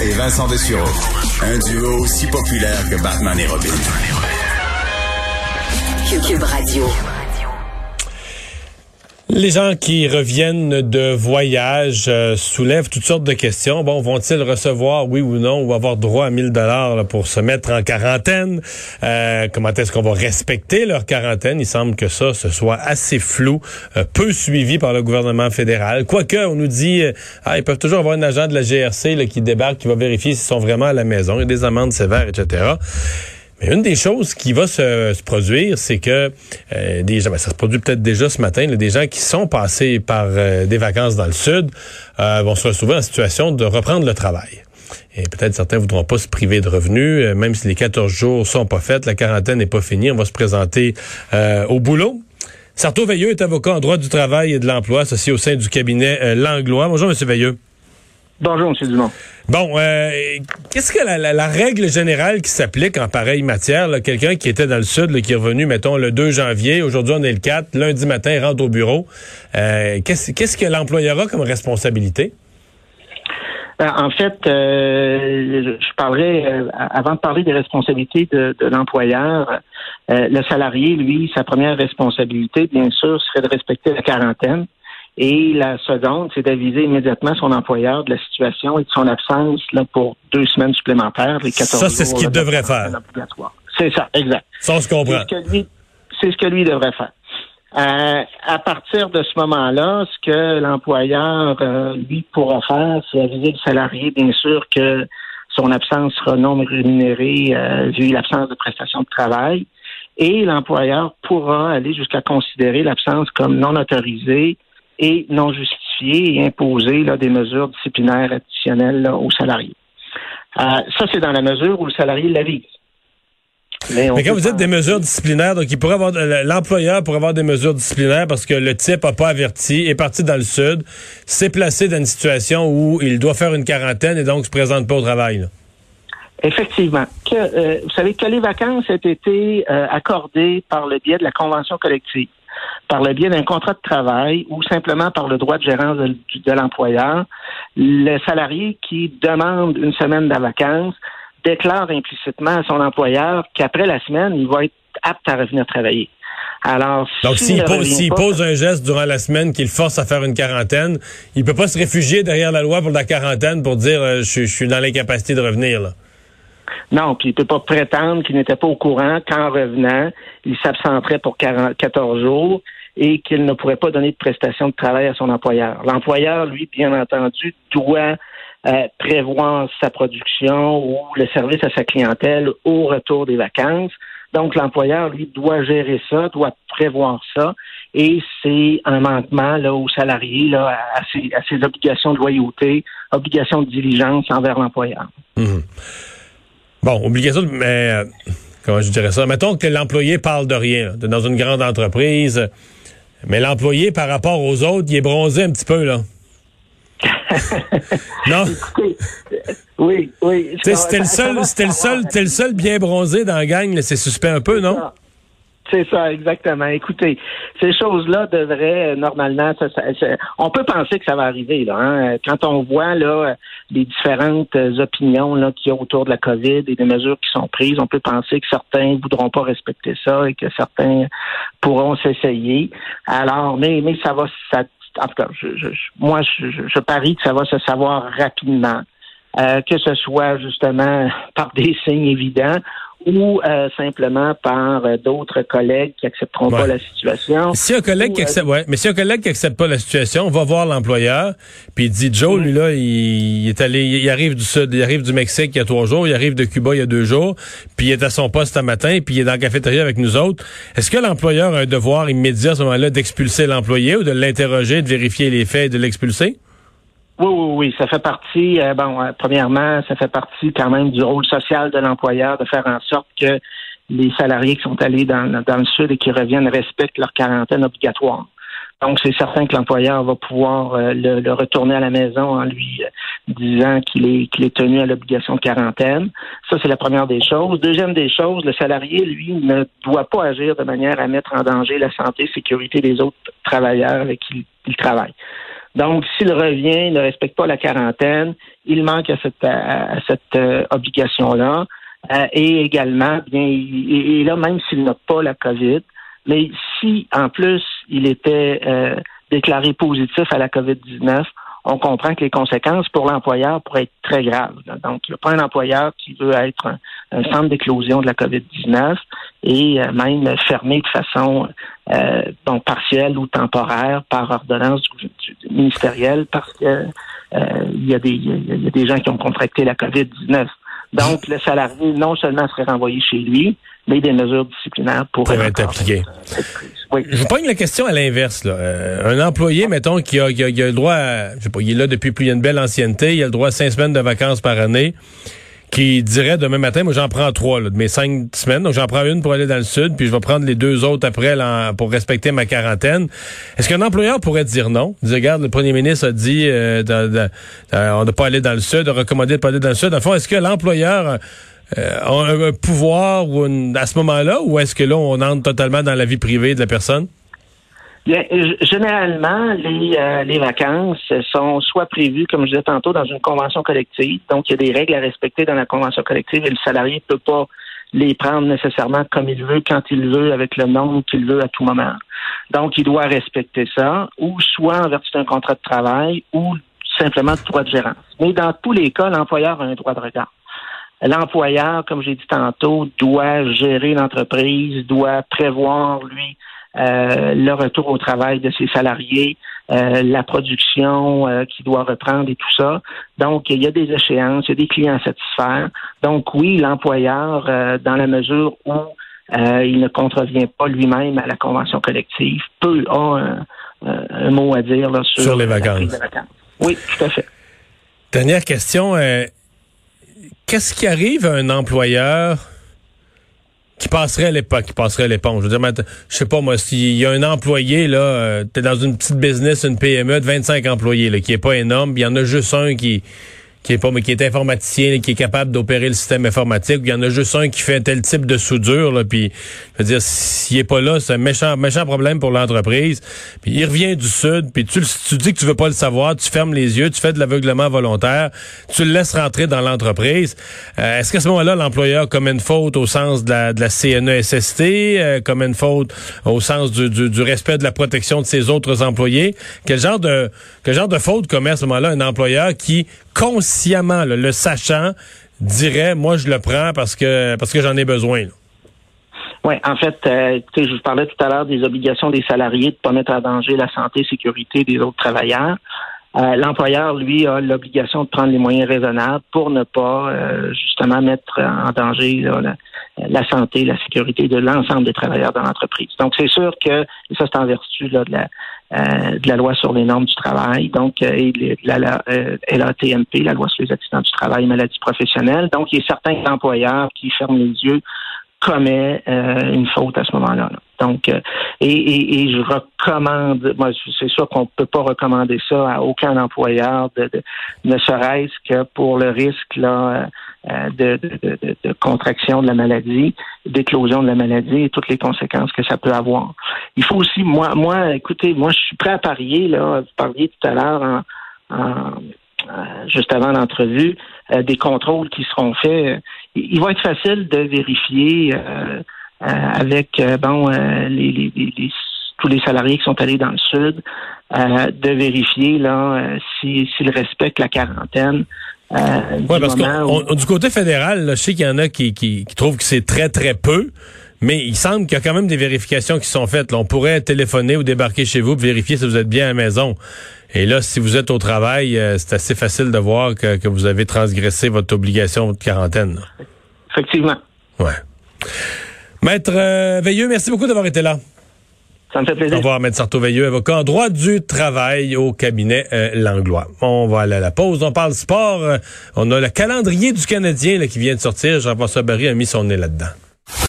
Et Vincent Dessureau. Un duo aussi populaire que Batman et Robin. Cube Radio. Les gens qui reviennent de voyage euh, soulèvent toutes sortes de questions. Bon, vont-ils recevoir, oui ou non, ou avoir droit à 1000 dollars pour se mettre en quarantaine? Euh, comment est-ce qu'on va respecter leur quarantaine? Il semble que ça, ce soit assez flou, euh, peu suivi par le gouvernement fédéral. Quoique, on nous dit, ah, ils peuvent toujours avoir un agent de la GRC qui débarque, qui va vérifier s'ils sont vraiment à la maison. Il des amendes sévères, etc. Mais une des choses qui va se, produire, c'est que euh, des gens, ben, ça se produit peut-être déjà ce matin, des gens qui sont passés par euh, des vacances dans le sud euh, vont se retrouver en situation de reprendre le travail. Et peut-être certains voudront pas se priver de revenus, même si les 14 jours sont pas faits, la quarantaine n'est pas finie, on va se présenter au boulot. Sarto Veilleux est avocat en droit du travail et de l'emploi, associé au sein du cabinet Langlois. Bonjour, M. Veilleux. Bonjour, M. Dumont. Bon, euh, qu'est-ce que la, règle générale qui s'applique en pareille matière? Quelqu'un qui était dans le sud, qui est revenu, mettons, le 2 janvier, aujourd'hui on est le 4, lundi matin, il rentre au bureau. Euh, qu'est-ce que l'employeur a comme responsabilité? Ben, en fait, euh, je parlerai, avant de parler des responsabilités de, de l'employeur, le salarié, lui, sa première responsabilité, bien sûr, serait de respecter la quarantaine. Et la seconde, c'est d'aviser immédiatement son employeur de la situation et de son absence là, pour deux semaines supplémentaires, les 14 Ça, c'est ce qu'il devrait faire. C'est ça, exact. Ça, on se comprend. C'est ce que lui devrait faire. Euh, à partir de ce moment-là, ce que l'employeur, euh, lui, pourra faire, c'est aviser le salarié, bien sûr, que son absence sera non rémunérée euh, vu l'absence de prestation de travail. Et l'employeur pourra aller jusqu'à considérer l'absence comme non autorisée et non justifié et imposer là, des mesures disciplinaires additionnelles aux salariés. Euh, ça, c'est dans la mesure où le salarié l'avise. Mais, quand vous dites des mesures disciplinaires, donc il pourrait avoir l'employeur pourrait avoir des mesures disciplinaires parce que le type n'a pas averti, est parti dans le sud, s'est placé dans une situation où il doit faire une quarantaine et donc se présente pas au travail. Effectivement. Que, euh, vous savez que les vacances ont été euh, accordées par le biais de la convention collective par le biais d'un contrat de travail ou simplement par le droit de gérance de, l'employeur, le salarié qui demande une semaine de vacances déclare implicitement à son employeur qu'après la semaine, il va être apte à revenir travailler. Alors, Donc, s'il pose, un geste durant la semaine qu'il force à faire une quarantaine, il peut pas se réfugier derrière la loi pour la quarantaine pour dire euh, je, suis dans l'incapacité de revenir. Là. Non, puis il peut pas prétendre qu'il n'était pas au courant qu'en revenant, il s'absenterait pour 14 jours et qu'il ne pourrait pas donner de prestation de travail à son employeur. L'employeur, lui, bien entendu, doit euh, prévoir sa production ou le service à sa clientèle au retour des vacances. Donc, l'employeur, lui, doit gérer ça, doit prévoir ça, et c'est un manquement là, aux salariés là, à, ses, obligations de loyauté, obligations de diligence envers l'employeur. Mmh. Bon, obligation, mais euh, comment je dirais ça? Mettons que l'employé parle de rien, dans une grande entreprise, mais l'employé, par rapport aux autres, il est bronzé un petit peu, là. non? oui, oui. C'était le seul, c'était le seul, le seul bien bronzé dans la gang, c'est suspect un peu, non? C'est ça, exactement. Écoutez, ces choses-là devraient euh, normalement, on peut penser que ça va arriver là. Hein. Quand on voit là les différentes euh, opinions là qu'il y a autour de la COVID et des mesures qui sont prises, on peut penser que certains voudront pas respecter ça et que certains pourront s'essayer. Alors, mais mais ça va, ça, en tout cas, je, moi je, je, parie que ça va se savoir rapidement. Euh, que ce soit justement par des signes évidents ou euh, simplement par euh, d'autres collègues qui accepteront pas la situation. Si un collègue qui accepte, ouais, mais si un collègue qui accepte pas la situation, on va voir l'employeur, puis il dit Joe, lui là, il, est allé, il arrive du sud, il arrive du Mexique il y a trois jours, il arrive de Cuba il y a deux jours, puis il est à son poste un matin, puis il est dans la cafétéria avec nous autres. Est-ce que l'employeur a un devoir immédiat à ce moment-là d'expulser l'employé ou de l'interroger, de vérifier les faits et de l'expulser? Oui, oui, oui, ça fait partie, euh, bon, euh, premièrement, ça fait partie quand même du rôle social de l'employeur de faire en sorte que les salariés qui sont allés dans, le sud et qui reviennent respectent leur quarantaine obligatoire. Donc, c'est certain que l'employeur va pouvoir euh, le, retourner à la maison en lui disant qu'il est, qu'il est tenu à l'obligation de quarantaine. Ça, c'est la première des choses. Deuxième des choses, le salarié, lui, ne doit pas agir de manière à mettre en danger la santé et sécurité des autres travailleurs avec qui il travaille. Donc, s'il revient, il ne respecte pas la quarantaine, il manque à cette, à cette obligation-là. et également, bien, et là, même s'il n'a pas la COVID, mais si en plus il était déclaré positif à la COVID-19, on comprend que les conséquences pour l'employeur pourraient être très graves. Donc, il n'y a pas un employeur qui veut être un, centre d'éclosion de la COVID-19 et euh, même fermer de façon euh, partielle ou temporaire par ordonnance du, ministérielle parce que euh, il, y a des, il y a des gens qui ont contracté la COVID-19. Donc, le salarié non seulement serait renvoyé chez lui, mais des mesures disciplinaires pourraient être appliquées. Je vous pogne la question à l'inverse. Euh, un employé, mettons, qui a, le droit à, je sais pas, il est là depuis plus, il a une belle ancienneté, il a le droit à cinq semaines de vacances par année, qui dirait demain matin, moi j'en prends trois de mes cinq semaines, donc j'en prends une pour aller dans le sud, puis je vais prendre les deux autres après pour respecter ma quarantaine. Est-ce qu'un employeur pourrait dire non? Dire, regarde, le premier ministre a dit euh, on ne pas aller dans le sud, a recommandé de pas aller dans le sud. En fond, est-ce que l'employeur euh, ont un, pouvoir ou à ce moment-là, ou est-ce que là, on entre totalement dans la vie privée de la personne? Bien, généralement, les, euh, les vacances sont soit prévues, comme je disais tantôt, dans une convention collective. Donc, il y a des règles à respecter dans la convention collective et le salarié ne peut pas les prendre nécessairement comme il veut, quand il veut, avec le nombre qu'il veut à tout moment. Donc, il doit respecter ça, ou soit en vertu d'un contrat de travail, ou simplement de droit de gérance. Mais dans tous les cas, l'employeur a un droit de regard. L'employeur, comme j'ai dit tantôt, doit gérer l'entreprise, doit prévoir, lui, euh, le retour au travail de ses salariés, euh, la production euh, qui doit reprendre et tout ça. Donc, il y a des échéances, il y a des clients à satisfaire. Donc, oui, l'employeur, dans la mesure où il ne contrevient pas lui-même à la convention collective, peut avoir un, mot à dire sur, les vacances. Oui, tout à fait. Dernière question qu'est-ce qui arrive à un employeur qui passerait l'époque, qui passerait l'éponge. Je veux dire, je sais pas moi, s'il y a un employé là, euh, t'es dans une petite business, une PME de 25 employés là, qui est pas énorme, il y en a juste un qui qui est pas mais qui est informaticien, qui est capable d'opérer le système informatique. Il y en a juste un qui fait un tel type de soudure, là, puis je veux dire, s'il est pas là, c'est un méchant, méchant problème pour l'entreprise. Puis il revient du sud, puis tu, tu dis que tu veux pas le savoir, tu fermes les yeux, tu fais de l'aveuglement volontaire, tu le laisses rentrer dans l'entreprise. Euh, est-ce qu'à ce, moment-là, l'employeur commet une faute au sens de la, de la CNESST, euh, commet une faute au sens du, du, du, respect de la protection de ses autres employés? Quel genre de quel genre de faute commet à ce moment-là un employeur qui consciemment, le sachant, dirait, moi, je le prends parce que parce que j'en ai besoin. Oui, en fait, euh, je vous parlais tout à l'heure des obligations des salariés de ne pas mettre en danger la santé et sécurité des autres travailleurs. Euh, l'employeur, lui, a l'obligation de prendre les moyens raisonnables pour ne pas euh, justement mettre en danger la, santé la sécurité de l'ensemble des travailleurs dans l'entreprise. Donc, c'est sûr que, et ça c'est en vertu de, la, de la loi sur les normes du travail, donc et de la, la LATMP, la loi sur les accidents du travail et maladies professionnelles. Donc, il y a certains employeurs qui ferment les yeux commet euh, une faute à ce moment-là. Donc, euh, et, je recommande, moi, c'est sûr qu'on ne peut pas recommander ça à aucun employeur, de, ne serait-ce que pour le risque là, euh, de, de, contraction de la maladie, d'éclosion de la maladie et toutes les conséquences que ça peut avoir. Il faut aussi, moi, moi, écoutez, moi, je suis prêt à parier, là, vous parliez tout à l'heure en euh, juste avant l'entrevue, euh, des contrôles qui seront faits. Il va être facile de vérifier euh, avec bon les, tous les salariés qui sont allés dans le sud, de vérifier là s'ils respectent la quarantaine. Oui, parce que du côté fédéral, je sais qu'il y en a qui, qui, qui trouvent que c'est très, très peu. Mais il semble qu'il y a quand même des vérifications qui sont faites. on pourrait téléphoner ou débarquer chez vous pour vérifier si vous êtes bien à la maison. Et là, si vous êtes au travail, euh, c'est assez facile de voir que, vous avez transgressé votre obligation de quarantaine. Effectivement. Ouais. Maître euh, Veilleux, merci beaucoup d'avoir été là. Ça me fait plaisir. Au revoir, Maître Sarto-Veilleux, avocat en droit du travail au cabinet euh, Langlois. On va aller à la pause. On parle sport. on a le calendrier du Canadien qui vient de sortir. Jean-François Barry a mis son nez là-dedans.